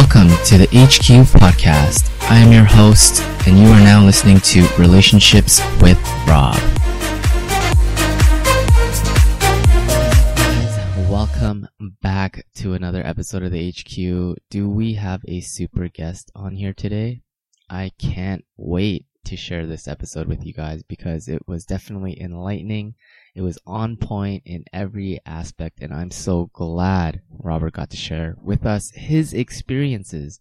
Welcome to the HQ podcast. I am your host, and you are now listening to Relationships with Rob. Welcome back to another episode of the HQ. Do we have a super guest on here today? I can't wait to share this episode with you guys because it was definitely enlightening. It was on point in every aspect, and I'm so glad Robert got to share with us his experiences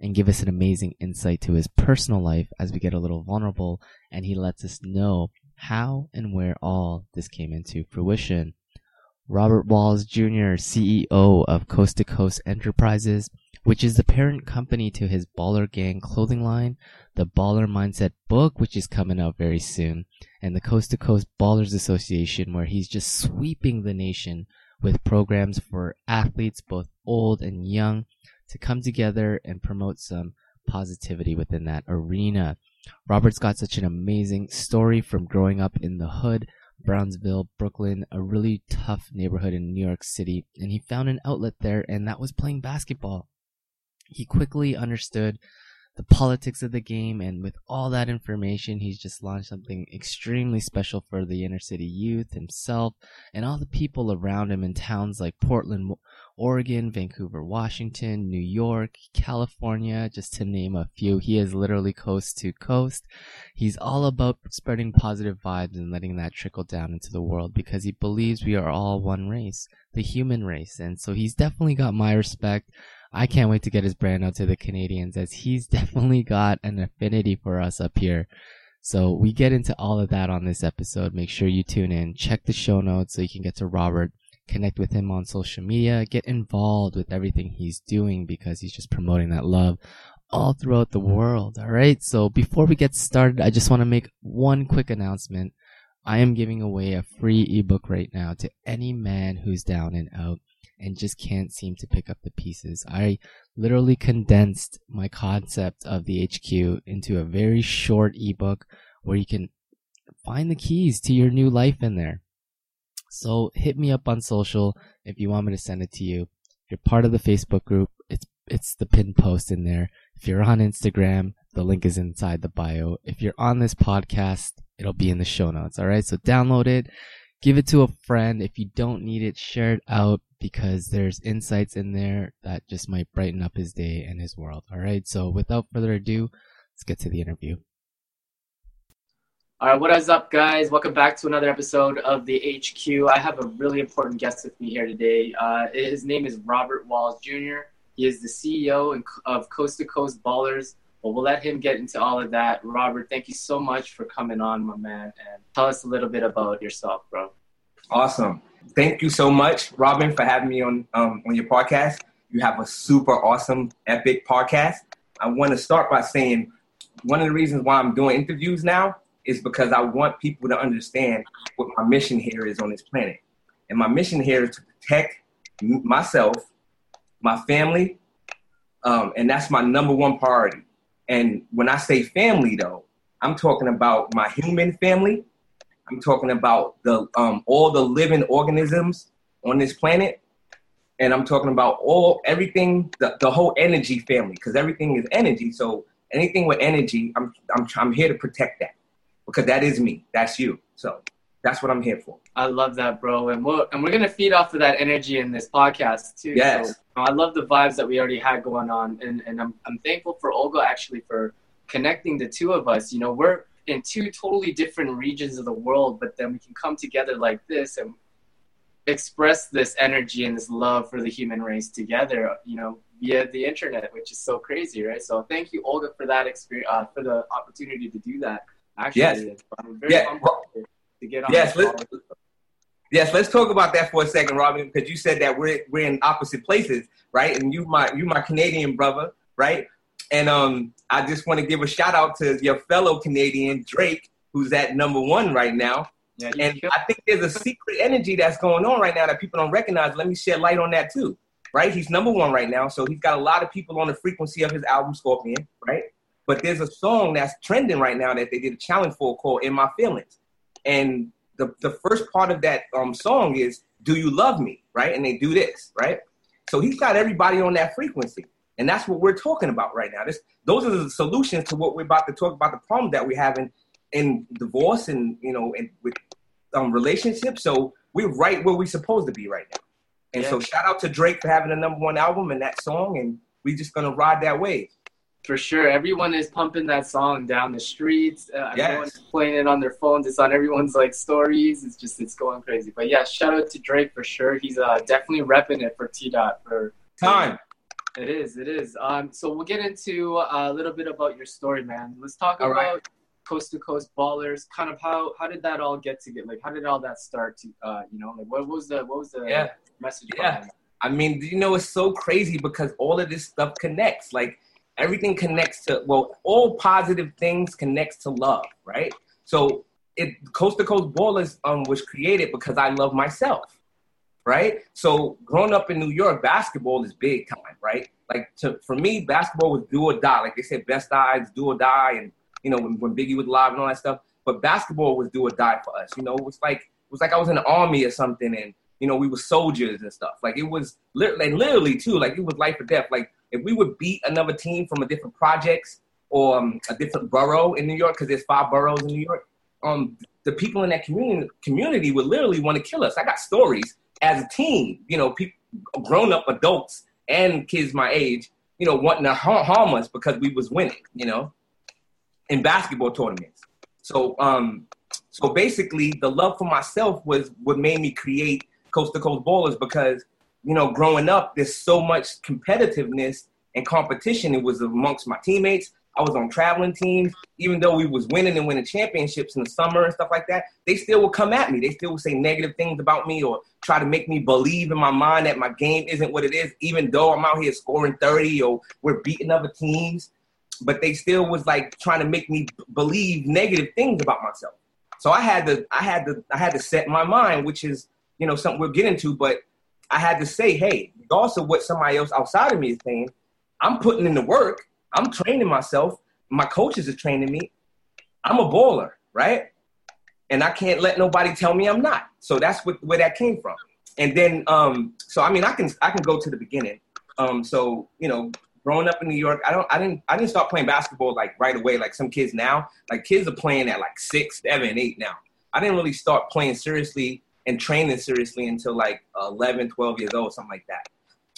and give us an amazing insight to his personal life as we get a little vulnerable and he lets us know how and where all this came into fruition. Robert Walls Jr., CEO of Coast to Coast Enterprises, which is the parent company to his Baller Gang clothing line, the Baller Mindset book, which is coming out very soon, and the Coast to Coast Ballers Association, where he's just sweeping the nation with programs for athletes, both old and young, to come together and promote some positivity within that arena. Robert's got such an amazing story from growing up in the hood, Brownsville, Brooklyn, a really tough neighborhood in New York City, and he found an outlet there, and that was playing basketball. He quickly understood the politics of the game, and with all that information, he's just launched something extremely special for the inner city youth, himself, and all the people around him in towns like Portland, Oregon, Vancouver, Washington, New York, California, just to name a few. He is literally coast to coast. He's all about spreading positive vibes and letting that trickle down into the world because he believes we are all one race, the human race. And so he's definitely got my respect. I can't wait to get his brand out to the Canadians as he's definitely got an affinity for us up here. So we get into all of that on this episode. Make sure you tune in, check the show notes so you can get to Robert, connect with him on social media, get involved with everything he's doing because he's just promoting that love all throughout the world. All right. So before we get started, I just want to make one quick announcement. I am giving away a free ebook right now to any man who's down and out and just can't seem to pick up the pieces. I literally condensed my concept of the HQ into a very short ebook where you can find the keys to your new life in there. So hit me up on social if you want me to send it to you. If you're part of the Facebook group, it's it's the pinned post in there. If you're on Instagram, the link is inside the bio. If you're on this podcast, it'll be in the show notes. All right. So download it, give it to a friend. If you don't need it, share it out because there's insights in there that just might brighten up his day and his world. All right. So without further ado, let's get to the interview. All right, what is up, guys? Welcome back to another episode of the HQ. I have a really important guest with me here today. Uh, his name is Robert Walls Jr. He is the CEO of Coast to Coast Ballers. Well, we'll let him get into all of that. Robert, thank you so much for coming on, my man, and tell us a little bit about yourself, bro. Awesome thank you so much, Robin, for having me on um, on your podcast. You have a super awesome, epic podcast. I want to start by saying one of the reasons why I'm doing interviews now is because I want people to understand what my mission here is on this planet. And my mission here is to protect myself, my family, um, and that's my number one priority. And when I say family, though, I'm talking about my human family, I'm talking about the um, all the living organisms on this planet, and I'm talking about all everything, the, the whole energy family, because everything is energy. So anything with energy, I'm I'm I'm here to protect that because that is me. That's you. So that's what I'm here for. I love that, bro, and we're and we're gonna feed off of that energy in this podcast too. Yes. So, I love the vibes that we already had going on, and and I'm I'm thankful for Olga actually for connecting the two of us. You know, we're in two totally different regions of the world, but then we can come together like this and express this energy and this love for the human race together, you know, via the internet, which is so crazy, right? So thank you, Olga, for that experience, uh, for the opportunity to do that. Actually, yes. I'm very yeah. to get on. Yes, let's, yes, let's talk about that for a second, Robin, because you said that we're we're in opposite places, right? And you my you my Canadian brother, right? And um, I just want to give a shout out to your fellow Canadian Drake, who's at number one right now. Yeah, and I think there's a secret energy that's going on right now that people don't recognize. Let me shed light on that too. Right? He's number one right now, so he's got a lot of people on the frequency of his album Scorpion, right? But there's a song that's trending right now that they did a challenge for called In My Feelings. And the, the first part of that um, song is Do You Love Me? Right? And they do this, right? So he's got everybody on that frequency. And that's what we're talking about right now. This, those are the solutions to what we're about to talk about, the problem that we're having in divorce and, you know, and with um, relationships. So we're right where we're supposed to be right now. And yeah. so shout out to Drake for having a number one album and that song. And we're just going to ride that wave. For sure. Everyone is pumping that song down the streets. Uh, yes. Everyone's playing it on their phones. It's on everyone's like stories. It's just, it's going crazy. But yeah, shout out to Drake for sure. He's uh, definitely repping it for T Dot for time. It is. It is. Um, so we'll get into a little bit about your story, man. Let's talk all about. Coast to Coast Ballers. Kind of how how did that all get to get? Like, how did all that start? To uh, you know, like what was the what was the yeah. message? Yeah. I mean, you know, it's so crazy because all of this stuff connects. Like everything connects to well, all positive things connects to love, right? So it Coast to Coast Ballers um, was created because I love myself right? So growing up in New York, basketball is big time, right? Like to, for me, basketball was do or die. Like they said, best odds, do or die, and you know when, when Biggie was alive and all that stuff. But basketball was do or die for us. You know, it was like it was like I was in the army or something, and you know we were soldiers and stuff. Like it was literally, literally too. Like it was life or death. Like if we would beat another team from a different projects or um, a different borough in New York, because there's five boroughs in New York, um, the people in that community community would literally want to kill us. I got stories as a team, you know, grown up adults and kids my age, you know, wanting to harm us because we was winning, you know, in basketball tournaments. So, um, so basically, the love for myself was what made me create Coast to Coast Ballers because, you know, growing up, there's so much competitiveness and competition. It was amongst my teammates, I was on traveling teams. Even though we was winning and winning championships in the summer and stuff like that, they still would come at me. They still would say negative things about me or try to make me believe in my mind that my game isn't what it is, even though I'm out here scoring 30 or we're beating other teams. But they still was like trying to make me believe negative things about myself. So I had to, I had to, I had to set my mind, which is, you know, something we'll get into. But I had to say, hey, also what somebody else outside of me is saying, I'm putting in the work I'm training myself. My coaches are training me. I'm a baller, right? And I can't let nobody tell me I'm not. So that's what, where that came from. And then, um, so I mean, I can I can go to the beginning. Um, so you know, growing up in New York, I don't I didn't I didn't start playing basketball like right away like some kids now. Like kids are playing at like six, seven, eight now. I didn't really start playing seriously and training seriously until like 11, 12 years old, something like that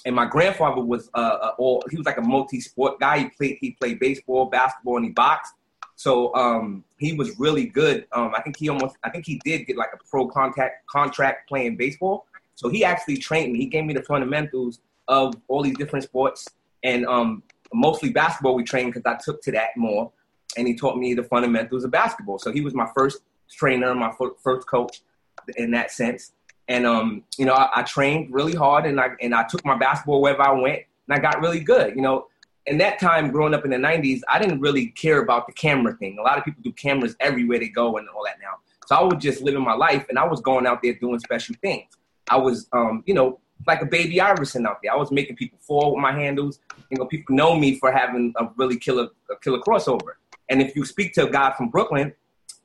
and my grandfather was uh, all he was like a multi-sport guy. He played he played baseball, basketball, and he boxed. So um, he was really good. Um, I think he almost I think he did get like a pro contact contract playing baseball. So he actually trained me. He gave me the fundamentals of all these different sports and um, mostly basketball. We trained because I took to that more, and he taught me the fundamentals of basketball. So he was my first trainer, my first coach in that sense. And um, you know, I, I, trained really hard, and I and I took my basketball wherever I went, and I got really good. You know, in that time, growing up in the '90s, I didn't really care about the camera thing. A lot of people do cameras everywhere they go and all that now. So I was just living my life, and I was going out there doing special things. I was, um, you know, like a baby Iverson out there. I was making people fall with my handles. You know, people know me for having a really killer, a killer crossover. And if you speak to a guy from Brooklyn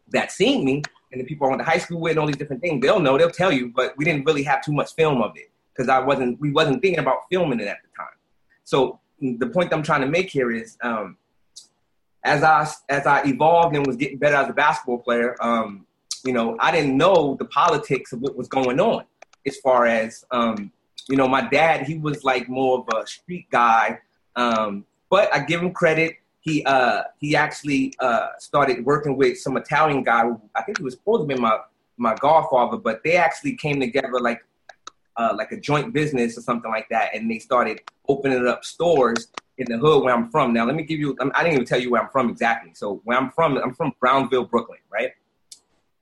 that seen me, and the people I went to high school with and all these different things, they'll know, they'll tell you, but we didn't really have too much film of it because I wasn't, we wasn't thinking about filming it at the time. So the point I'm trying to make here is, um, as I as I evolved and was getting better as a basketball player, um, you know, I didn't know the politics of what was going on. As far as um, you know, my dad, he was like more of a street guy, um, but I give him credit he uh, he actually uh, started working with some Italian guy. I think he was supposed to be my my godfather, but they actually came together like uh, like a joint business or something like that, and they started opening up stores in the hood where I'm from. Now, let me give you. I didn't even tell you where I'm from exactly. So where I'm from, I'm from Brownsville, Brooklyn, right?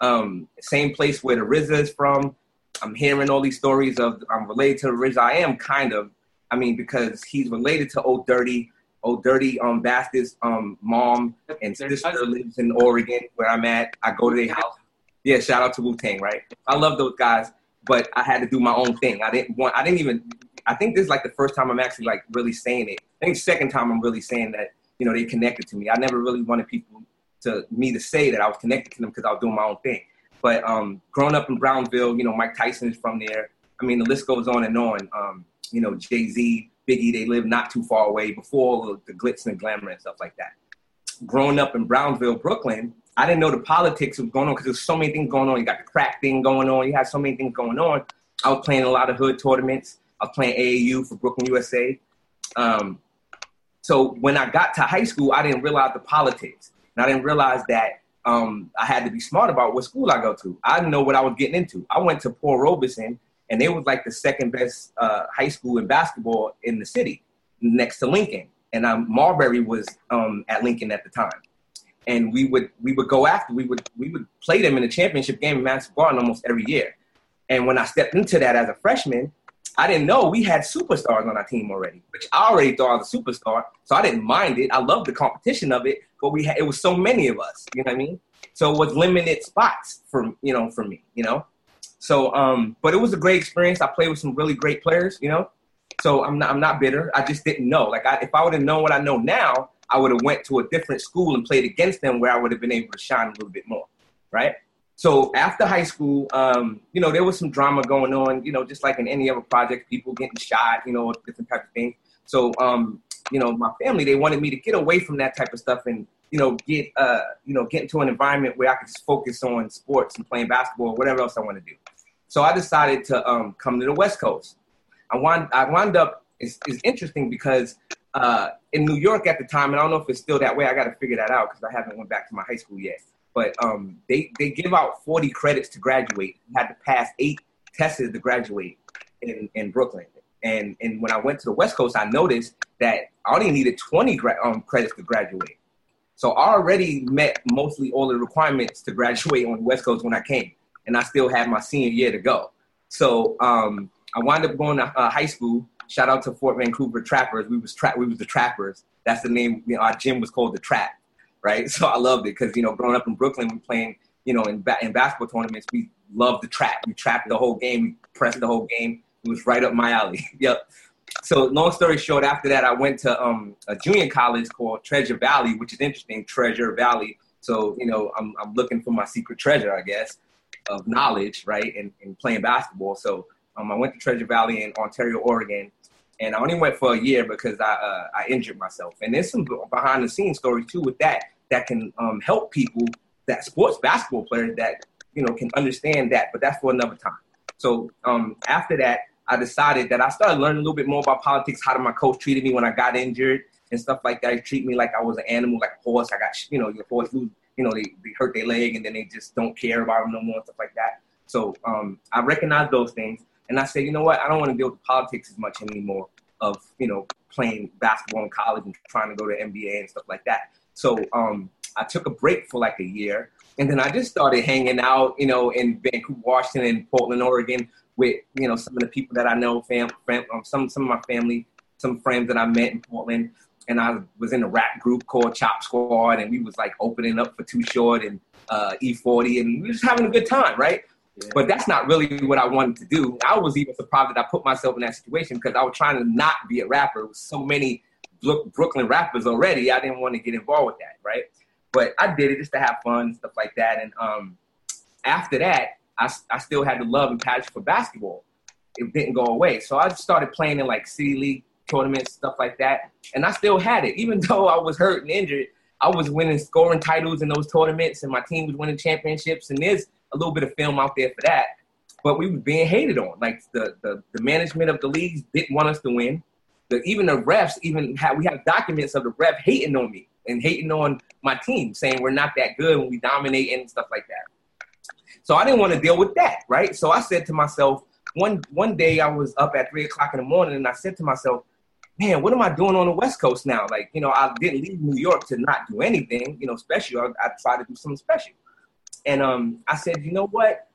Um, same place where the RZA is from. I'm hearing all these stories of I'm related to the RZA. I am kind of. I mean, because he's related to Old Dirty. Old Dirty um Bastard's um mom and sister lives in Oregon where I'm at. I go to their house. Yeah, shout out to Wu Tang, right? I love those guys, but I had to do my own thing. I didn't want I didn't even I think this is like the first time I'm actually like really saying it. I think second time I'm really saying that, you know, they connected to me. I never really wanted people to me to say that I was connected to them because I was doing my own thing. But um growing up in Brownsville, you know, Mike Tyson is from there. I mean, the list goes on and on. Um, you know, Jay Z, Biggie. They live not too far away before the glitz and glamour and stuff like that. Growing up in Brownsville, Brooklyn, I didn't know the politics was going on because there's so many things going on. You got the crack thing going on. You had so many things going on. I was playing a lot of hood tournaments. I was playing AAU for Brooklyn USA. Um, so when I got to high school, I didn't realize the politics. And I didn't realize that um, I had to be smart about what school I go to. I didn't know what I was getting into. I went to Paul Robeson, and it was like the second best uh, high school in basketball in the city, next to Lincoln. And um, Marbury was um, at Lincoln at the time and we would we would go after we would we would play them in the championship game in Madison Garden almost every year. And when I stepped into that as a freshman, I didn't know we had superstars on our team already, which I already thought I was a superstar. So I didn't mind it. I loved the competition of it, but we had it was so many of us. You know what I mean? So it was limited spots for you know for me. You know. So um, but it was a great experience. I played with some really great players. You know. So I'm not I'm not bitter. I just didn't know. Like I, if I would have known what I know now, I would have went to a different school and played against them where I would have been able to shine a little bit more, right? So after high school, um, you know, there was some drama going on, you know, just like in any other project, people getting shot, you know, different type of things. So, um, you know, my family, they wanted me to get away from that type of stuff and, you know, get, uh, you know, get into an environment where I could just focus on sports and playing basketball or whatever else I want to do. So I decided to um, come to the West Coast. I wound, I wound up, it's, it's interesting because uh, in New York at the time, and I don't know if it's still that way. I got to figure that out because I haven't went back to my high school yet. But um, they they give out 40 credits to graduate. You had to pass eight tests to graduate in, in Brooklyn. And and when I went to the West Coast, I noticed that I only needed 20 gra- um, credits to graduate. So I already met mostly all the requirements to graduate on the West Coast when I came, and I still had my senior year to go. So um, I wound up going to uh, high school Shout out to Fort Vancouver Trappers. We was tra- we was the Trappers. That's the name. You know, our gym was called the Trap, right? So I loved it because you know, growing up in Brooklyn, we playing you know in ba- in basketball tournaments. We loved the trap. We trapped the whole game. We pressed the whole game. It was right up my alley. yep. So long story short, after that, I went to um, a junior college called Treasure Valley, which is interesting. Treasure Valley. So you know, I'm I'm looking for my secret treasure, I guess, of knowledge, right, and, and playing basketball. So um, I went to Treasure Valley in Ontario, Oregon, and I only went for a year because I uh, I injured myself. And there's some behind the scenes stories too with that that can um, help people that sports basketball players that you know can understand that. But that's for another time. So um, after that, I decided that I started learning a little bit more about politics. How did my coach treated me when I got injured and stuff like that? He treat me like I was an animal, like a horse. I got you know your horse lose, you know they, they hurt their leg and then they just don't care about them no more and stuff like that. So um, I recognized those things. And I said, you know what? I don't want to deal with politics as much anymore of, you know, playing basketball in college and trying to go to NBA and stuff like that. So um, I took a break for like a year. And then I just started hanging out, you know, in Vancouver, Washington, and Portland, Oregon, with you know some of the people that I know, fam, fam um, some some of my family, some friends that I met in Portland, and I was in a rap group called Chop Squad, and we was like opening up for Too Short and uh, E40, and we was just having a good time, right? But that's not really what I wanted to do. I was even surprised that I put myself in that situation because I was trying to not be a rapper. So many Brooklyn rappers already, I didn't want to get involved with that, right? But I did it just to have fun and stuff like that. And um, after that, I, I still had the love and passion for basketball. It didn't go away. So I started playing in like city league tournaments, stuff like that. And I still had it. Even though I was hurt and injured, I was winning scoring titles in those tournaments and my team was winning championships. And there's a little bit of film out there for that. But we were being hated on. Like the, the, the management of the leagues didn't want us to win. The, even the refs, even have, we have documents of the ref hating on me and hating on my team, saying we're not that good when we dominate and stuff like that. So I didn't want to deal with that, right? So I said to myself, one one day I was up at three o'clock in the morning and I said to myself, man, what am I doing on the West Coast now? Like, you know, I didn't leave New York to not do anything, you know, special. I, I tried to do something special. And um, I said, you know what?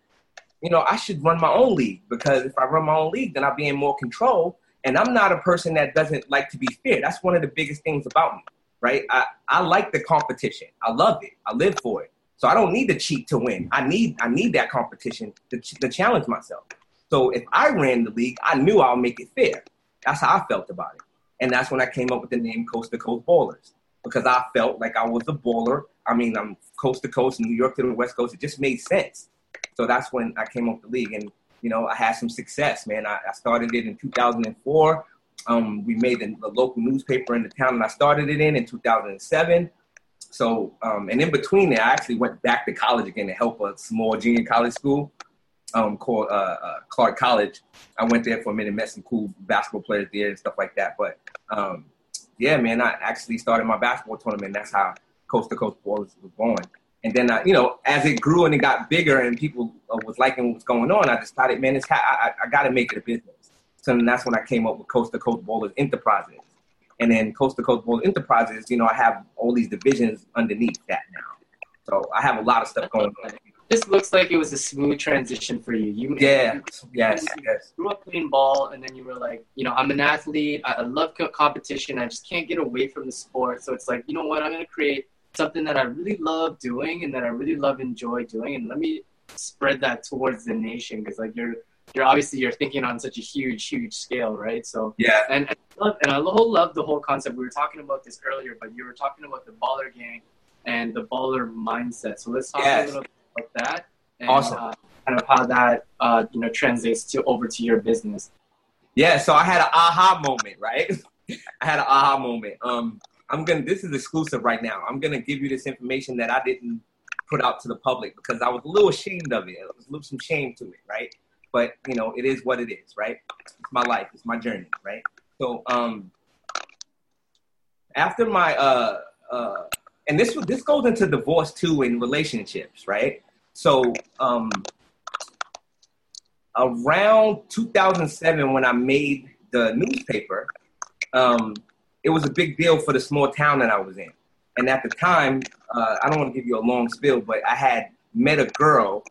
You know, I should run my own league because if I run my own league, then I'll be in more control. And I'm not a person that doesn't like to be fair. That's one of the biggest things about me, right? I, I like the competition. I love it. I live for it. So I don't need to cheat to win. I need I need that competition to, to challenge myself. So if I ran the league, I knew I'll make it fair. That's how I felt about it. And that's when I came up with the name Coast to Coast Ballers because I felt like I was a baller. I mean, I'm coast to coast, New York to the West Coast. It just made sense. So that's when I came up the league, and you know, I had some success, man. I, I started it in 2004, Um, we made the, the, local newspaper in the town that I started it in in 2007. So, um, and in between there, I actually went back to college again to help a small junior college school um, called uh, uh, Clark College. I went there for a minute, met some cool basketball players there and stuff like that. But um, yeah, man, I actually started my basketball tournament. That's how Coast to Coast Ballers was born. And then, uh, you know, as it grew and it got bigger and people uh, was liking what was going on, I decided, man, it's ha- I, I got to make it a business. So then that's when I came up with Coast to Coast Ballers Enterprises. And then Coast to Coast Ballers Enterprises, you know, I have all these divisions underneath that now. So I have a lot of stuff going on. This looks like it was a smooth transition for you. You yeah, you, yes, you yes. Grew up playing ball, and then you were like, you know, I'm an athlete. I love competition. I just can't get away from the sport. So it's like, you know what? I'm gonna create something that I really love doing and that I really love enjoy doing, and let me spread that towards the nation because like you're you're obviously you're thinking on such a huge huge scale right? So yeah. and, and I love, and I love the whole concept. We were talking about this earlier but you were talking about the baller gang and the baller mindset. So let's talk yes. a little bit about that and awesome. uh, kind of how that uh, you know translates to over to your business. Yeah so I had an aha moment right? I had an aha moment. Um I'm gonna. This is exclusive right now. I'm gonna give you this information that I didn't put out to the public because I was a little ashamed of it. There was a little some shame to it, right? But you know, it is what it is, right? It's my life. It's my journey, right? So, um, after my uh uh, and this this goes into divorce too in relationships, right? So, um, around 2007 when I made the newspaper, um, it was a big deal for the small town that I was in. And at the time, uh, I don't want to give you a long spill, but I had met a girl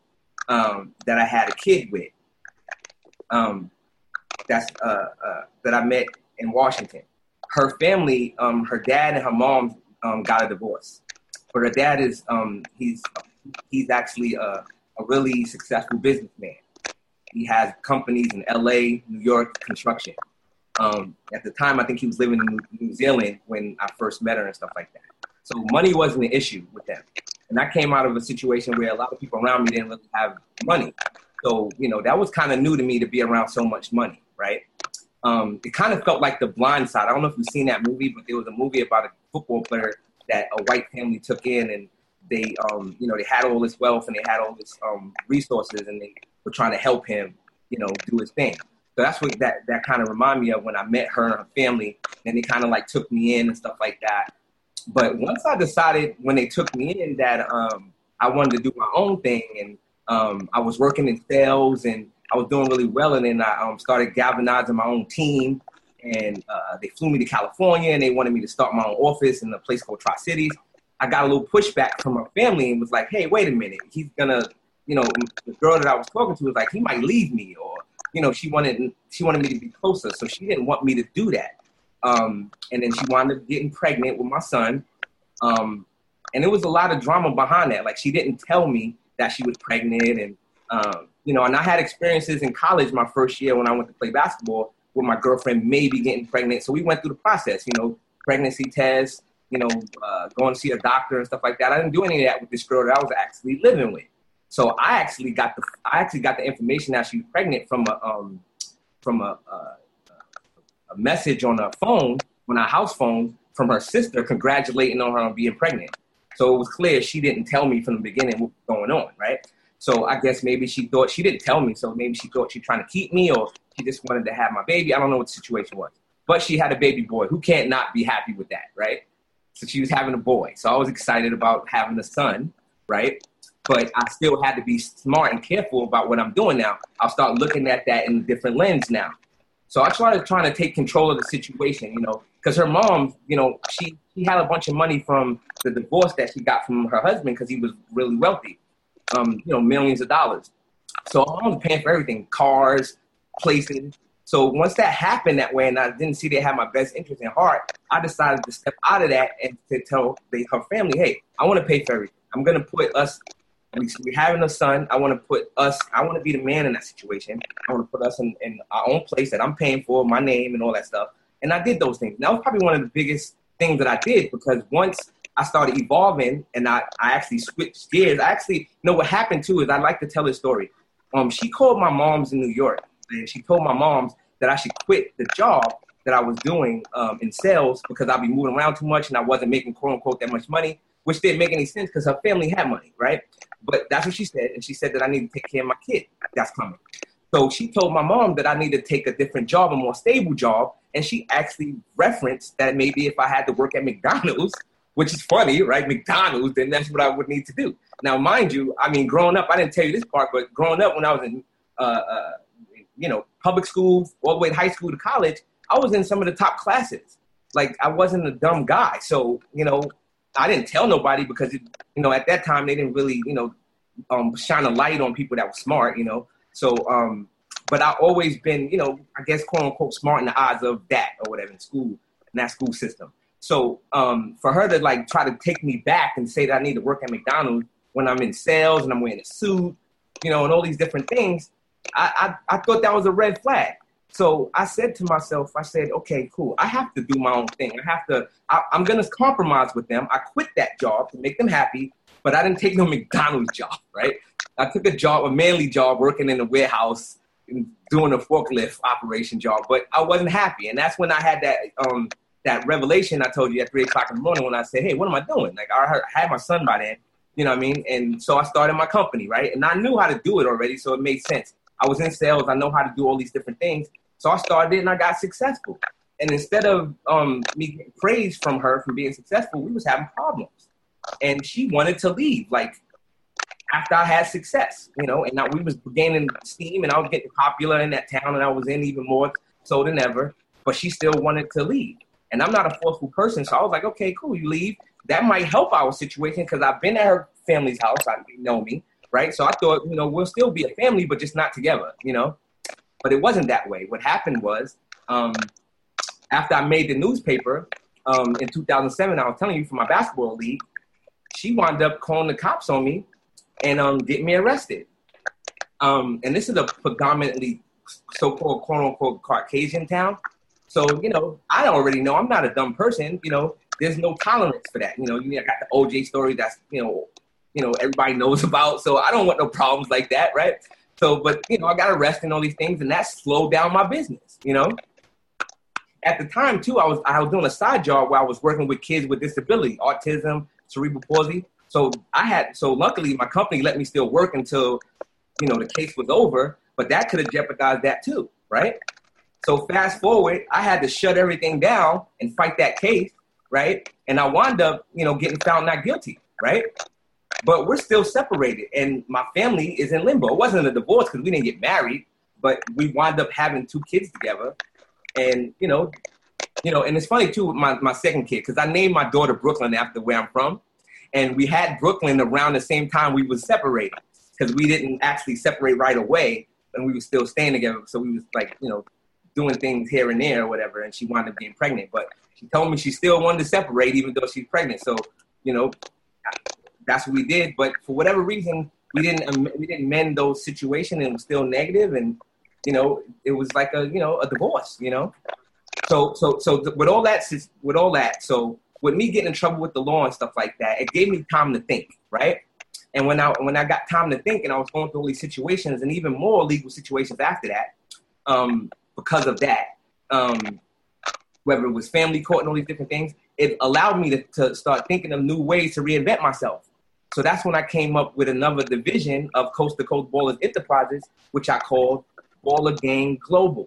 um, that I had a kid with. Um, that's uh, uh, that I met in Washington. Her family, um, her dad and her mom um, got a divorce, but her dad is um, he's he's actually a, a really successful businessman. He has companies in L.A., New York, construction. Um, at the time, I think he was living in New Zealand when I first met her and stuff like that. So money wasn't an issue with them. And I came out of a situation where a lot of people around me didn't really have money. So, you know, that was kind of new to me to be around so much money, right? Um, it kind of felt like the blind side. I don't know if you've seen that movie, but there was a movie about a football player that a white family took in and they, um, you know, they had all this wealth and they had all this um, resources and they were trying to help him, you know, do his thing. So that's what that, that kind of reminded me of when I met her and her family, and they kind of like took me in and stuff like that. But once I decided when they took me in that um, I wanted to do my own thing, and um, I was working in sales and I was doing really well, and then I um, started galvanizing my own team, and uh, they flew me to California, and they wanted me to start my own office in a place called Tri Cities. I got a little pushback from my family and was like, "Hey, wait a minute, he's gonna." You know, the girl that I was talking to was like, he might leave me, or you know, she wanted she wanted me to be closer, so she didn't want me to do that. Um, and then she wound up getting pregnant with my son. Um, and there was a lot of drama behind that. Like she didn't tell me that she was pregnant, and um, you know, and I had experiences in college my first year when I went to play basketball with my girlfriend maybe getting pregnant. So we went through the process, you know, pregnancy tests, you know, uh, going to see a doctor and stuff like that. I didn't do any of that with this girl that I was actually living with. So I actually got the I actually got the information that she was pregnant from a um, from a, a, a message on her phone on her house phone from her sister congratulating on her on being pregnant. So it was clear she didn't tell me from the beginning what was going on, right? So I guess maybe she thought she didn't tell me, so maybe she thought she trying to keep me or she just wanted to have my baby. I don't know what the situation was. But she had a baby boy. Who can't not be happy with that, right? So she was having a boy. So I was excited about having a son, right? But I still had to be smart and careful about what I'm doing now. I'll start looking at that in a different lens now. So I started trying to take control of the situation, you know, because her mom, you know, she, she had a bunch of money from the divorce that she got from her husband because he was really wealthy, um, you know, millions of dollars. So mom was paying for everything, cars, places. So once that happened that way, and I didn't see they had my best interest in heart, I decided to step out of that and to tell they, her family, hey, I want to pay for everything. I'm going to put us we're having a son. I want to put us. I want to be the man in that situation. I want to put us in, in our own place that I'm paying for, my name and all that stuff. And I did those things. That was probably one of the biggest things that I did because once I started evolving and I, I actually switched gears. I actually you know what happened too is I like to tell this story. Um, she called my mom's in New York and she told my mom's that I should quit the job that I was doing um, in sales because I'd be moving around too much and I wasn't making quote unquote that much money, which didn't make any sense because her family had money, right? But that's what she said, and she said that I need to take care of my kid that's coming. So she told my mom that I need to take a different job, a more stable job, and she actually referenced that maybe if I had to work at McDonald's, which is funny, right? McDonald's, then that's what I would need to do. Now, mind you, I mean, growing up, I didn't tell you this part, but growing up when I was in, uh, uh, you know, public school, all the way to high school to college, I was in some of the top classes. Like I wasn't a dumb guy, so you know, I didn't tell nobody because it, you know at that time they didn't really you know um, shine a light on people that were smart, you know. So, um, but I always been you know I guess quote unquote smart in the eyes of that or whatever in school in that school system. So um, for her to like try to take me back and say that I need to work at McDonald's when I'm in sales and I'm wearing a suit, you know, and all these different things, I, I, I thought that was a red flag. So I said to myself, I said, okay, cool. I have to do my own thing. I have to, I, am going to compromise with them. I quit that job to make them happy, but I didn't take no McDonald's job, right? I took a job, a manly job, working in a warehouse doing a forklift operation job, but I wasn't happy. And that's when I had that, um, that revelation I told you at three o'clock in the morning when I said, hey, what am I doing? Like I, heard, I had my son by then, you know what I mean? And so I started my company, right? And I knew how to do it already, so it made sense. I was in sales. I know how to do all these different things. So I started and I got successful. And instead of um, me getting praise from her for being successful, we was having problems. And she wanted to leave, like after I had success, you know. And now we was gaining steam, and I was getting popular in that town, and I was in even more so than ever. But she still wanted to leave, and I'm not a forceful person, so I was like, okay, cool, you leave. That might help our situation because I've been at her family's house. I know me, right? So I thought, you know, we'll still be a family, but just not together, you know. But it wasn't that way. What happened was, um, after I made the newspaper um, in 2007, I was telling you for my basketball league, she wound up calling the cops on me and um, getting me arrested. Um, and this is a predominantly so-called quote-unquote Caucasian town. So, you know, I already know I'm not a dumb person. You know, there's no tolerance for that. You know, you got the OJ story that's, you know, you know, everybody knows about. So I don't want no problems like that, right? So, but you know, I got arrested and all these things, and that slowed down my business. You know, at the time too, I was I was doing a side job where I was working with kids with disability, autism, cerebral palsy. So I had so luckily my company let me still work until you know the case was over, but that could have jeopardized that too, right? So fast forward, I had to shut everything down and fight that case, right? And I wound up, you know, getting found not guilty, right? But we're still separated, and my family is in limbo. It wasn't a divorce because we didn't get married, but we wound up having two kids together, and you know, you know, and it's funny too with my my second kid because I named my daughter Brooklyn after where I'm from, and we had Brooklyn around the same time we was separated because we didn't actually separate right away, and we were still staying together. So we was like, you know, doing things here and there or whatever, and she wound up getting pregnant. But she told me she still wanted to separate even though she's pregnant. So, you know, that's what we did. But for whatever reason, we didn't um, we didn't mend those situations, and it was still negative, and you know, it was like a you know a divorce, you know. So so so th- with all that with all that, so with me getting in trouble with the law and stuff like that, it gave me time to think, right? And when I when I got time to think, and I was going through all these situations, and even more legal situations after that, um, because of that, um, whether it was family court and all these different things, it allowed me to, to start thinking of new ways to reinvent myself. So that's when I came up with another division of Coast to Coast Ballers Enterprises, which I called Baller Gang Global,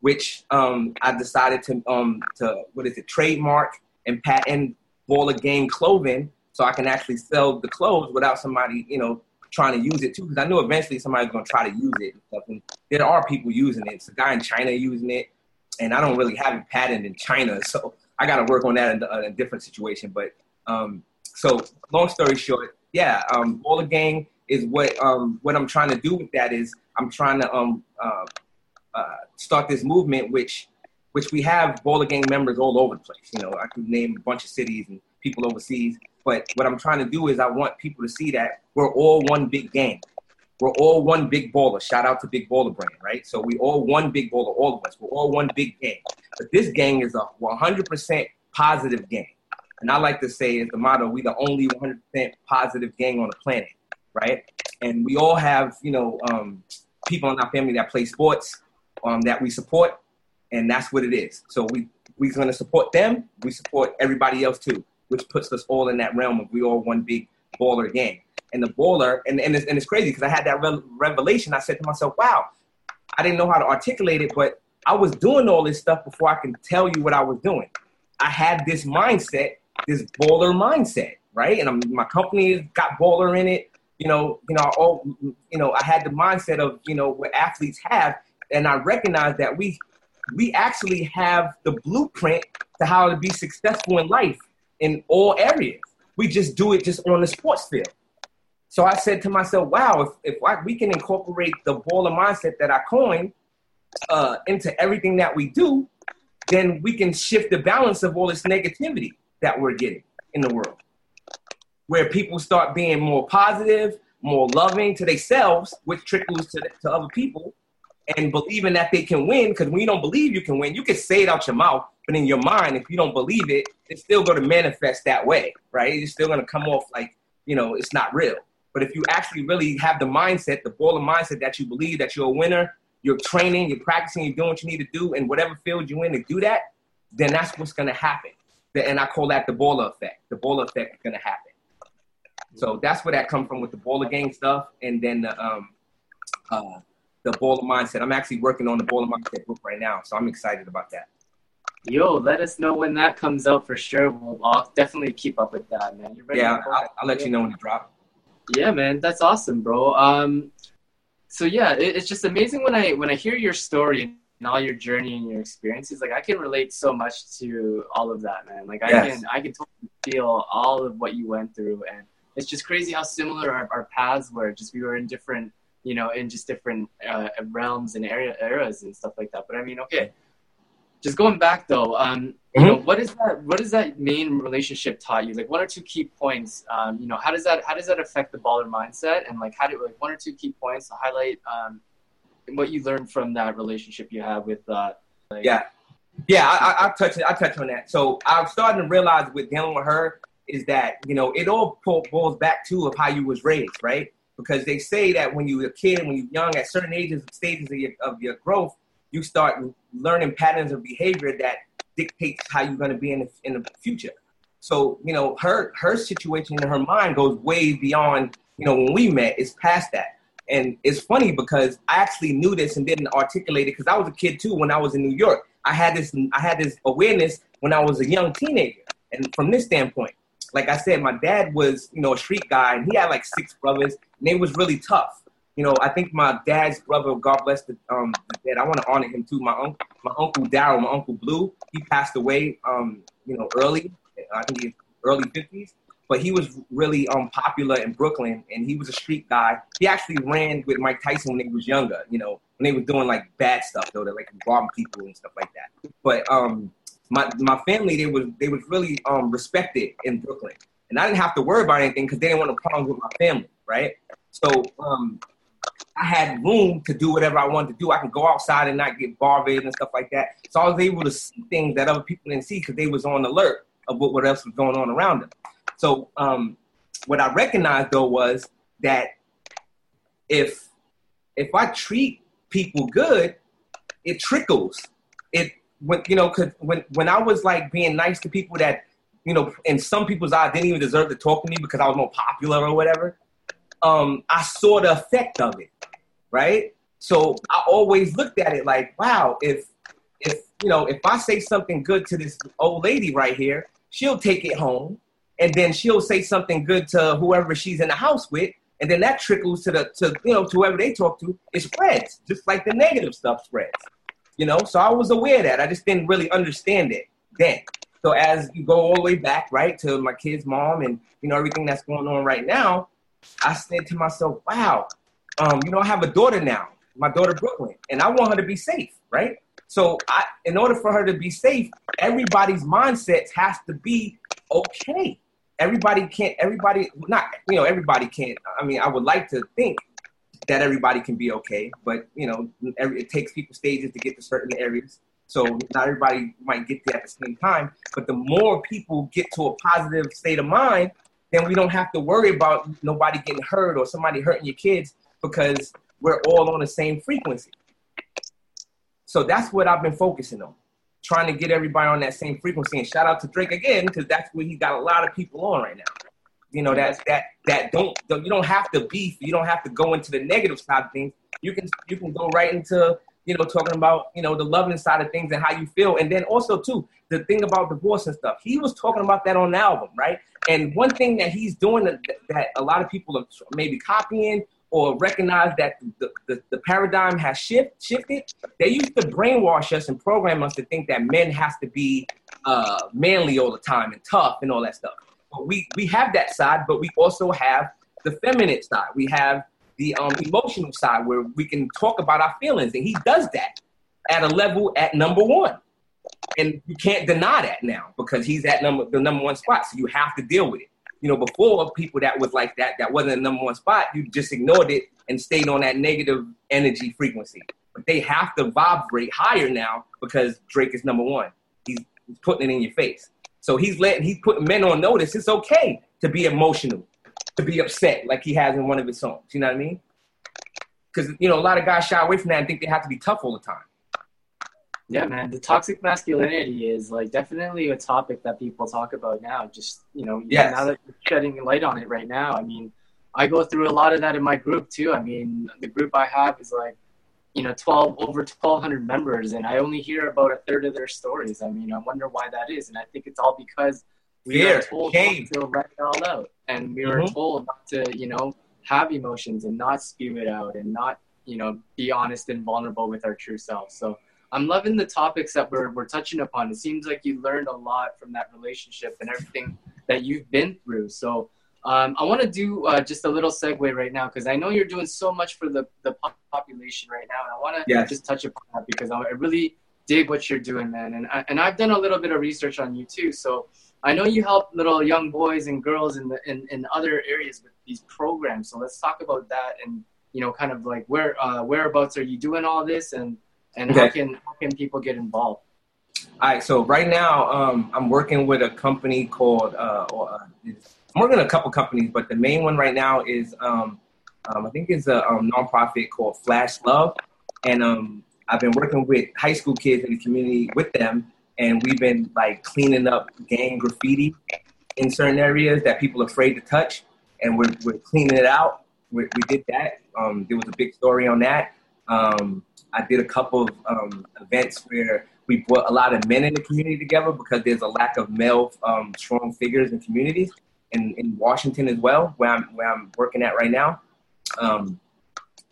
which um, I decided to um, to what is it trademark and patent Baller Gang clothing, so I can actually sell the clothes without somebody you know trying to use it too. Because I knew eventually somebody's going to try to use it. And stuff. And there are people using it. It's a guy in China using it, and I don't really have it patented in China, so I got to work on that in, in, a different situation. But um, so long story short, yeah, um, Baller Gang is what um, what I'm trying to do with that is I'm trying to um, uh, uh, start this movement, which which we have Baller Gang members all over the place. You know, I could name a bunch of cities and people overseas. But what I'm trying to do is I want people to see that we're all one big gang. We're all one big baller. Shout out to Big Baller Brand, right? So we all one big baller, all of us. We're all one big gang. But this gang is a 100% positive gang. And I like to say is the motto, we the only 100% positive gang on the planet, right? And we all have, you know, um, people in our family that play sports um, that we support. and that's what it is. So we we're going to support them. We support everybody else too, which puts us all in that realm of we all one big baller gang. And the baller, and and it's, and it's crazy because I had that re- revelation. I said to myself, "Wow, I didn't know how to articulate it, but I was doing all this stuff before I can tell you what I was doing. I had this mindset, this baller mindset, right? And I'm, my company got baller in it. You know, you know, all, you know, I had the mindset of you know what athletes have, and I recognized that we we actually have the blueprint to how to be successful in life in all areas. We just do it just on the sports field. So I said to myself, wow, if, if I, we can incorporate the baller mindset that I coined uh, into everything that we do, then we can shift the balance of all this negativity that we're getting in the world. Where people start being more positive, more loving to themselves, which trickles to, to other people, and believing that they can win. Because when you don't believe you can win, you can say it out your mouth, but in your mind, if you don't believe it, it's still going to manifest that way, right? It's still going to come off like, you know, it's not real. But if you actually really have the mindset, the baller mindset that you believe that you're a winner, you're training, you're practicing, you're doing what you need to do in whatever field you're in to do that, then that's what's going to happen. And I call that the baller effect. The baller effect is going to happen. So that's where that comes from with the baller gang stuff, and then the um, uh, the baller mindset. I'm actually working on the baller mindset book right now, so I'm excited about that. Yo, let us know when that comes out for sure. We'll I'll definitely keep up with that, man. yeah, I'll, I'll, let you know when it drops. Yeah, man, that's awesome, bro. Um, so yeah, it, it's just amazing when I when I hear your story and all your journey and your experiences. Like I can relate so much to all of that, man. Like I yes. can I can totally feel all of what you went through, and it's just crazy how similar our, our paths were. Just we were in different, you know, in just different uh, realms and area eras and stuff like that. But I mean, okay just going back though, um, you mm-hmm. know, what is that? What does that main relationship taught you? Like one or two key points. Um, you know, how does that how does that affect the baller mindset? And like, how do like one or two key points to highlight um, what you learned from that relationship you have with. Uh, like, yeah, yeah, I, I, I I touch on that. So I'm starting to realize with dealing with her is that you know it all boils back to of how you was raised, right? Because they say that when you're a kid, when you're young, at certain ages, stages of your, of your growth, you start learning patterns of behavior that dictates how you're going to be in the, in the future. So, you know, her her situation in her mind goes way beyond, you know, when we met, it's past that. And it's funny because I actually knew this and didn't articulate it because I was a kid too when I was in New York. I had this I had this awareness when I was a young teenager. And from this standpoint, like I said, my dad was, you know, a street guy and he had like six brothers and it was really tough you know, I think my dad's brother, God bless the, um, the dead. I want to honor him too. My uncle, my uncle Daryl, my uncle Blue, he passed away, um, you know, early. I think he early fifties. But he was really um, popular in Brooklyn, and he was a street guy. He actually ran with Mike Tyson when he was younger. You know, when they were doing like bad stuff though, they like robbing people and stuff like that. But um, my my family, they was they was really um, respected in Brooklyn, and I didn't have to worry about anything because they didn't want to problems with my family, right? So um, I had room to do whatever I wanted to do. I can go outside and not get bothered and stuff like that. So I was able to see things that other people didn't see because they was on alert of what, what else was going on around them. So um, what I recognized though was that if if I treat people good, it trickles. It when you know, cause when when I was like being nice to people that you know, in some people's eyes didn't even deserve to talk to me because I was more popular or whatever. Um, I saw the effect of it right? So I always looked at it like, wow, if if you know, if I say something good to this old lady right here, she'll take it home, and then she'll say something good to whoever she's in the house with, and then that trickles to the to you know to whoever they talk to. It spreads just like the negative stuff spreads. You know, so I was aware of that I just didn't really understand it then. So as you go all the way back, right, to my kid's mom and you know everything that's going on right now, I said to myself, wow, um, you know, I have a daughter now, my daughter Brooklyn, and I want her to be safe, right? So, I, in order for her to be safe, everybody's mindset has to be okay. Everybody can't. Everybody not. You know, everybody can't. I mean, I would like to think that everybody can be okay, but you know, every, it takes people stages to get to certain areas. So not everybody might get there at the same time. But the more people get to a positive state of mind, then we don't have to worry about nobody getting hurt or somebody hurting your kids because we're all on the same frequency. So that's what I've been focusing on, trying to get everybody on that same frequency. And shout out to Drake again because that's where he got a lot of people on right now. You know that that that don't you don't have to beef. You don't have to go into the negative side of things. You can you can go right into you know talking about you know the loving side of things and how you feel. And then also too the thing about divorce and stuff. He was talking about that on the album, right? And one thing that he's doing that, that a lot of people are maybe copying or recognize that the, the, the, paradigm has shift, shifted. They used to brainwash us and program us to think that men has to be uh, manly all the time and tough and all that stuff. But we, we have that side, but we also have the feminine side. We have the um, emotional side where we can talk about our feelings. And he does that at a level at number one. And you can't deny that now because he's at number the number one spot. So you have to deal with it you know, before people that was like that, that wasn't a number one spot, you just ignored it and stayed on that negative energy frequency. But they have to vibrate higher now because Drake is number one. He's, he's putting it in your face. So he's letting, he's putting men on notice. It's okay to be emotional, to be upset, like he has in one of his songs. You know what I mean? Because, you know, a lot of guys shy away from that and think they have to be tough all the time. Yeah, man. The toxic masculinity is like definitely a topic that people talk about now. Just you know, yeah now that you're shedding light on it right now, I mean, I go through a lot of that in my group too. I mean, the group I have is like, you know, twelve over twelve hundred members, and I only hear about a third of their stories. I mean, I wonder why that is, and I think it's all because we Fear, are told shame. to let it all out, and we mm-hmm. are told not to, you know, have emotions and not spew it out and not, you know, be honest and vulnerable with our true self. So I'm loving the topics that we're, we're touching upon. It seems like you learned a lot from that relationship and everything that you've been through. So um, I want to do uh, just a little segue right now because I know you're doing so much for the, the population right now. And I want to yes. just touch upon that because I really dig what you're doing, man. And, I, and I've done a little bit of research on you too. So I know you help little young boys and girls in, the, in, in other areas with these programs. So let's talk about that and, you know, kind of like where uh, whereabouts are you doing all this and and okay. how can how can people get involved? All right, so right now um, I'm working with a company called, uh, or, uh, I'm working with a couple companies, but the main one right now is um, um, I think it's a um, nonprofit called Flash Love, and um, I've been working with high school kids in the community with them, and we've been like cleaning up gang graffiti in certain areas that people are afraid to touch, and we're, we're cleaning it out. we we did that. Um, there was a big story on that. Um, I did a couple of um, events where we brought a lot of men in the community together because there's a lack of male um, strong figures in communities in, in Washington as well, where I'm where I'm working at right now. Um,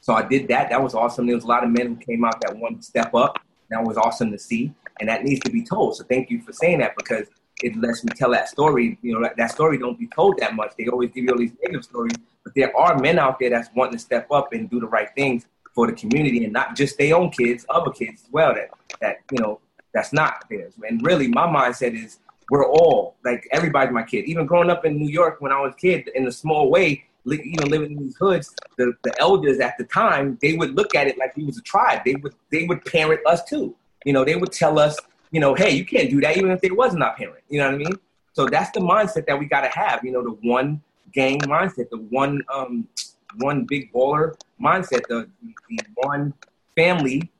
so I did that. That was awesome. There was a lot of men who came out that one step up. That was awesome to see, and that needs to be told. So thank you for saying that because it lets me tell that story. You know, that, that story don't be told that much. They always give you all these negative stories, but there are men out there that's wanting to step up and do the right things for the community and not just their own kids, other kids as well that that you know that's not theirs. And really, my mindset is we're all like everybody's my kid. Even growing up in New York when I was a kid, in a small way, you know, living in these hoods, the, the elders at the time they would look at it like we was a tribe. They would they would parent us too. You know, they would tell us, you know, hey, you can't do that even if they wasn't our parent. You know what I mean? So that's the mindset that we got to have. You know, the one gang mindset, the one um, one big baller mindset, the, the one family,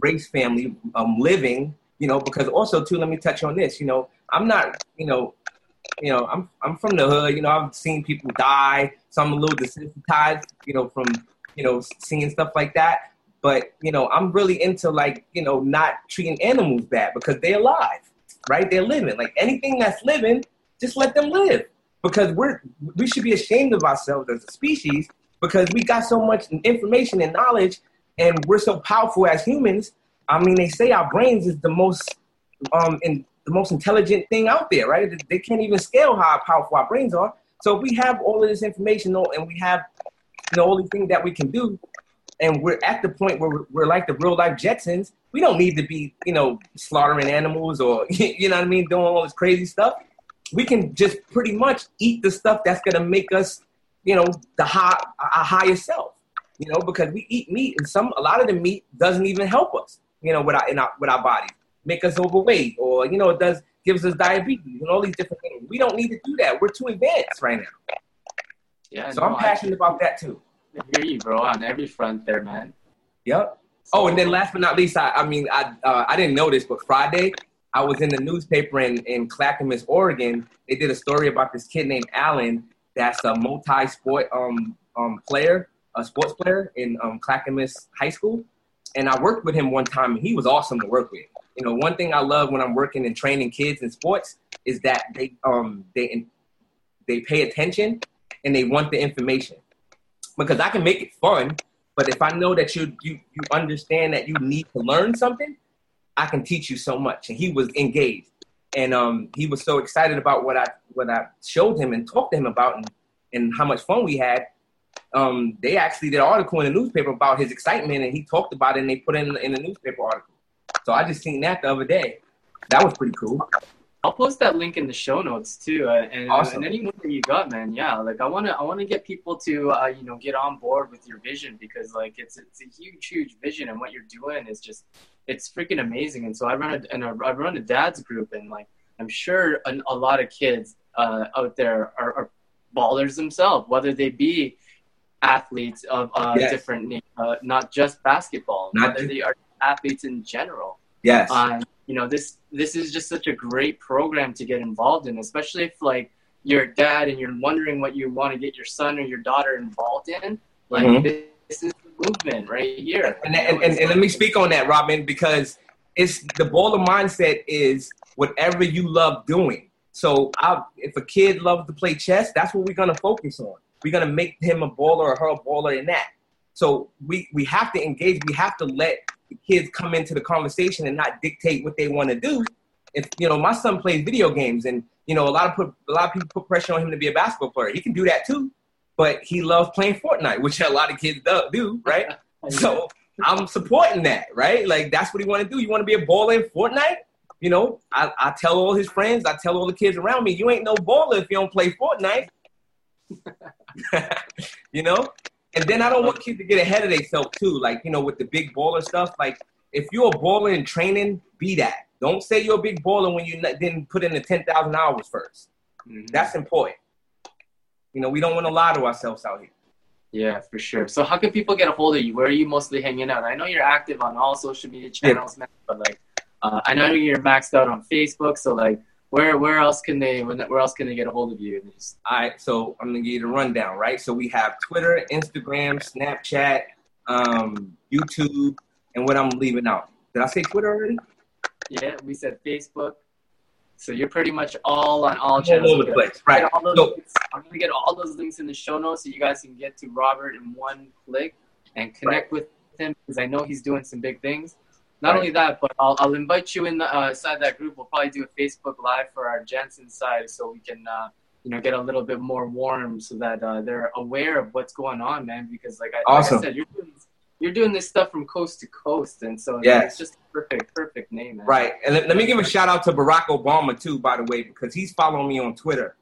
race family um, living, you know, because also too, let me touch on this, you know, I'm not, you know, you know, I'm I'm from the hood, you know, I've seen people die, so I'm a little desensitized, you know, from, you know, seeing stuff like that. But, you know, I'm really into like, you know, not treating animals bad because they're alive, right? They're living. Like anything that's living, just let them live because we're we should be ashamed of ourselves as a species because we got so much information and knowledge and we're so powerful as humans. I mean they say our brains is the most um in the most intelligent thing out there right? They can't even scale how powerful our brains are. So we have all of this information and we have you know all that we can do. And we're at the point where we're, we're like the real life jetsons. We don't need to be you know slaughtering animals or you know what i mean doing all this crazy stuff we can just pretty much eat the stuff that's going to make us, you know, the high, our higher self. You know, because we eat meat, and some a lot of the meat doesn't even help us. You know, with our in our with our bodies, make us overweight, or you know, it does gives us diabetes and all these different things. We don't need to do that. We're too advanced right now. Yeah. So no, I'm passionate I, about that too. I hear you, bro, on every front there, man. Yep. Oh, and then last but not least, I, I mean, I uh, I didn't know this, but Friday I was in the newspaper in in Clackamas, Oregon. They did a story about this kid named Allen that's a multi-sport um um player, a sports player in um, Clackamas High School, and I worked with him one time, and he was awesome to work with. You know, one thing I love when I'm working and training kids in sports is that they um they they pay attention and they want the information because I can make it fun but if I know that you you you understand that you need to learn something, I can teach you so much. And he was engaged, and um, he was so excited about what I what I showed him and talked to him about, and and how much fun we had. Um, they actually did an article in the newspaper about his excitement, and he talked about it, and they put it in, in the newspaper article. So I just seen that the other day. That was pretty cool. I'll post that link in the show notes too, uh, and, awesome. and any that you got, man. Yeah, like I want to, I want to get people to, uh, you know, get on board with your vision because like it's it's a huge, huge vision, and what you're doing is just, it's freaking amazing. And so I run a, and I run a dad's group, and like I'm sure a, a lot of kids uh, out there are, are, ballers themselves, whether they be athletes of uh, yes. different, uh, not just basketball, not whether they are athletes in general. Yes. Um, you know this this is just such a great program to get involved in especially if like you're a dad and you're wondering what you want to get your son or your daughter involved in like mm-hmm. this, this, is the movement right here. And, and, and, and, let me speak on that robin because it's the baller mindset is whatever you love doing. So I, if a kid loves to play chess that's what we're going to focus on. We're going to make him a baller or her a baller in that. So we, we have to engage we have to let kids come into the conversation and not dictate what they want to do. If you know, my son plays video games, and you know, a lot of put, a lot of people put pressure on him to be a basketball player. He can do that too, but he loves playing Fortnite, which a lot of kids do, do right? so I'm supporting that, right? Like that's what he want to do. You want to be a baller in Fortnite? You know, I, I tell all his friends, I tell all the kids around me, you ain't no baller if you don't play Fortnite. you know, and then I don't want kids to get ahead of themselves too. Like, you know, with the big baller stuff. Like, if you're a baller in training, be that. Don't say you're a big baller when you didn't put in the 10,000 hours 1st mm-hmm. That's important. You know, we don't want to lie to ourselves out here. Yeah, for sure. So, how can people get a hold of you? Where are you mostly hanging out? I know you're active on all social media channels, yeah. man, but like, uh, I know you're maxed out on Facebook. So, like, where where else can they where else can they get a hold of you? All right, so I'm gonna give you the rundown, right? So we have Twitter, Instagram, Snapchat, um, YouTube, and what I'm leaving out. Did I say Twitter already? Yeah, we said Facebook. So you're pretty much all on all channels. All over the place, right? So, I'm gonna get all those links in the show notes so you guys can get to Robert in one click and connect right. with him because I know he's doing some big things. Not right. only that, but I'll, I'll invite you in the, uh, inside that group. We'll probably do a Facebook Live for our gents inside, so we can uh, you know get a little bit more warm, so that uh, they're aware of what's going on, man. Because like I, awesome. like I said, you're doing you're doing this stuff from coast to coast, and so yeah, it's just perfect, perfect name. Man. Right, and let, let me give a shout out to Barack Obama too, by the way, because he's following me on Twitter,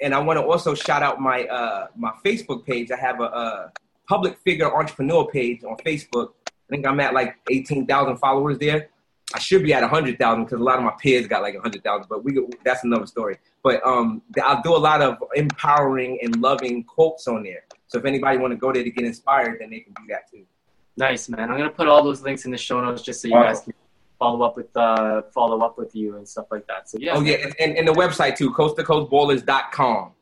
and I want to also shout out my uh, my Facebook page. I have a, a public figure entrepreneur page on Facebook I think I'm at like 18,000 followers there. I should be at 100,000 because a lot of my peers got like 100,000, but we that's another story. But um, I'll do a lot of empowering and loving quotes on there. So if anybody want to go there to get inspired, then they can do that too. Nice, man. I'm gonna put all those links in the show notes just so you guys can follow up with uh, follow up with you and stuff like that. So yeah. Oh yeah, and, and the website too, coast to coastballers.com.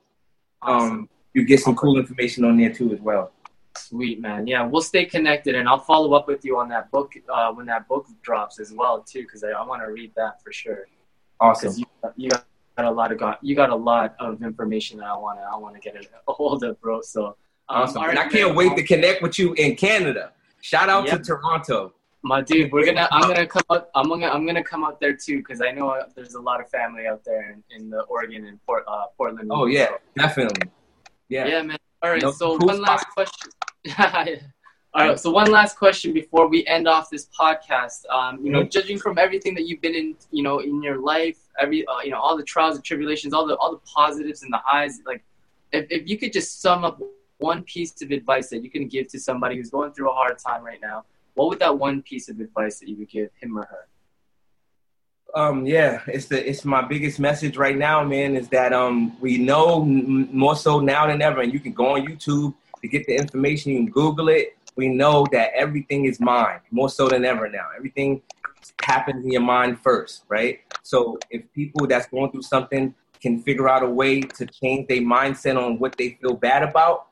Awesome. Um, you get some cool information on there too as well. Sweet man, yeah, we'll stay connected, and I'll follow up with you on that book uh, when that book drops as well too, because I, I want to read that for sure. Awesome. You, you, got a lot of got you got a lot of information that I want to I want to get a hold of, bro. So um, awesome, and I can't wait to connect with you in Canada. Shout out yep. to Toronto. My dude, we're gonna. I'm gonna come out. I'm gonna. I'm gonna come out there too because I know uh, there's a lot of family out there in, in the Oregon and Port, uh, Portland. Oh yeah, definitely. Yeah. Yeah, man. All right. No, so one last question. All right. So one last question before we end off this podcast. Um, you know, mm-hmm. judging from everything that you've been in, you know, in your life, every, uh, you know, all the trials and tribulations, all the all the positives and the highs. Like, if if you could just sum up one piece of advice that you can give to somebody who's going through a hard time right now, what would that one piece of advice that you would give him or her? Um, yeah, it's the it's my biggest message right now, man. Is that um we know more so now than ever, and you can go on YouTube to get the information. You can Google it. we know that everything is mind more so than ever now. Everything happens in your mind first, right? So if people that's going through something can figure out a way to change their mindset on what they feel bad about,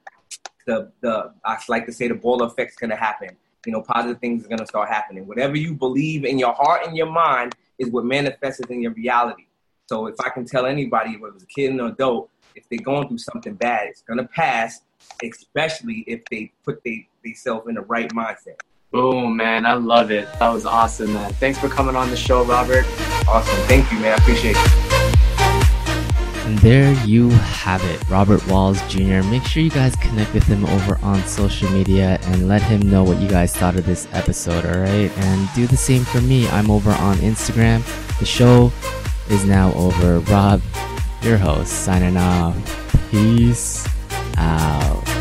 the the I like to say the ball effect's gonna happen. You know, positive things are gonna start happening. Whatever you believe in your heart and your mind is what manifests in your reality. So if I can tell anybody, whether it's a kid or an adult, if they're going through something bad, it's gonna pass, especially if they put they, themselves in the right mindset. Boom, man. I love it. That was awesome, man. Thanks for coming on the show, Robert. Awesome. Thank you, man. I appreciate it. And there you have it, Robert Walls Jr. Make sure you guys connect with him over on social media and let him know what you guys thought of this episode, alright? And do the same for me. I'm over on Instagram. The show is now over. Rob, your host, signing off. Peace out.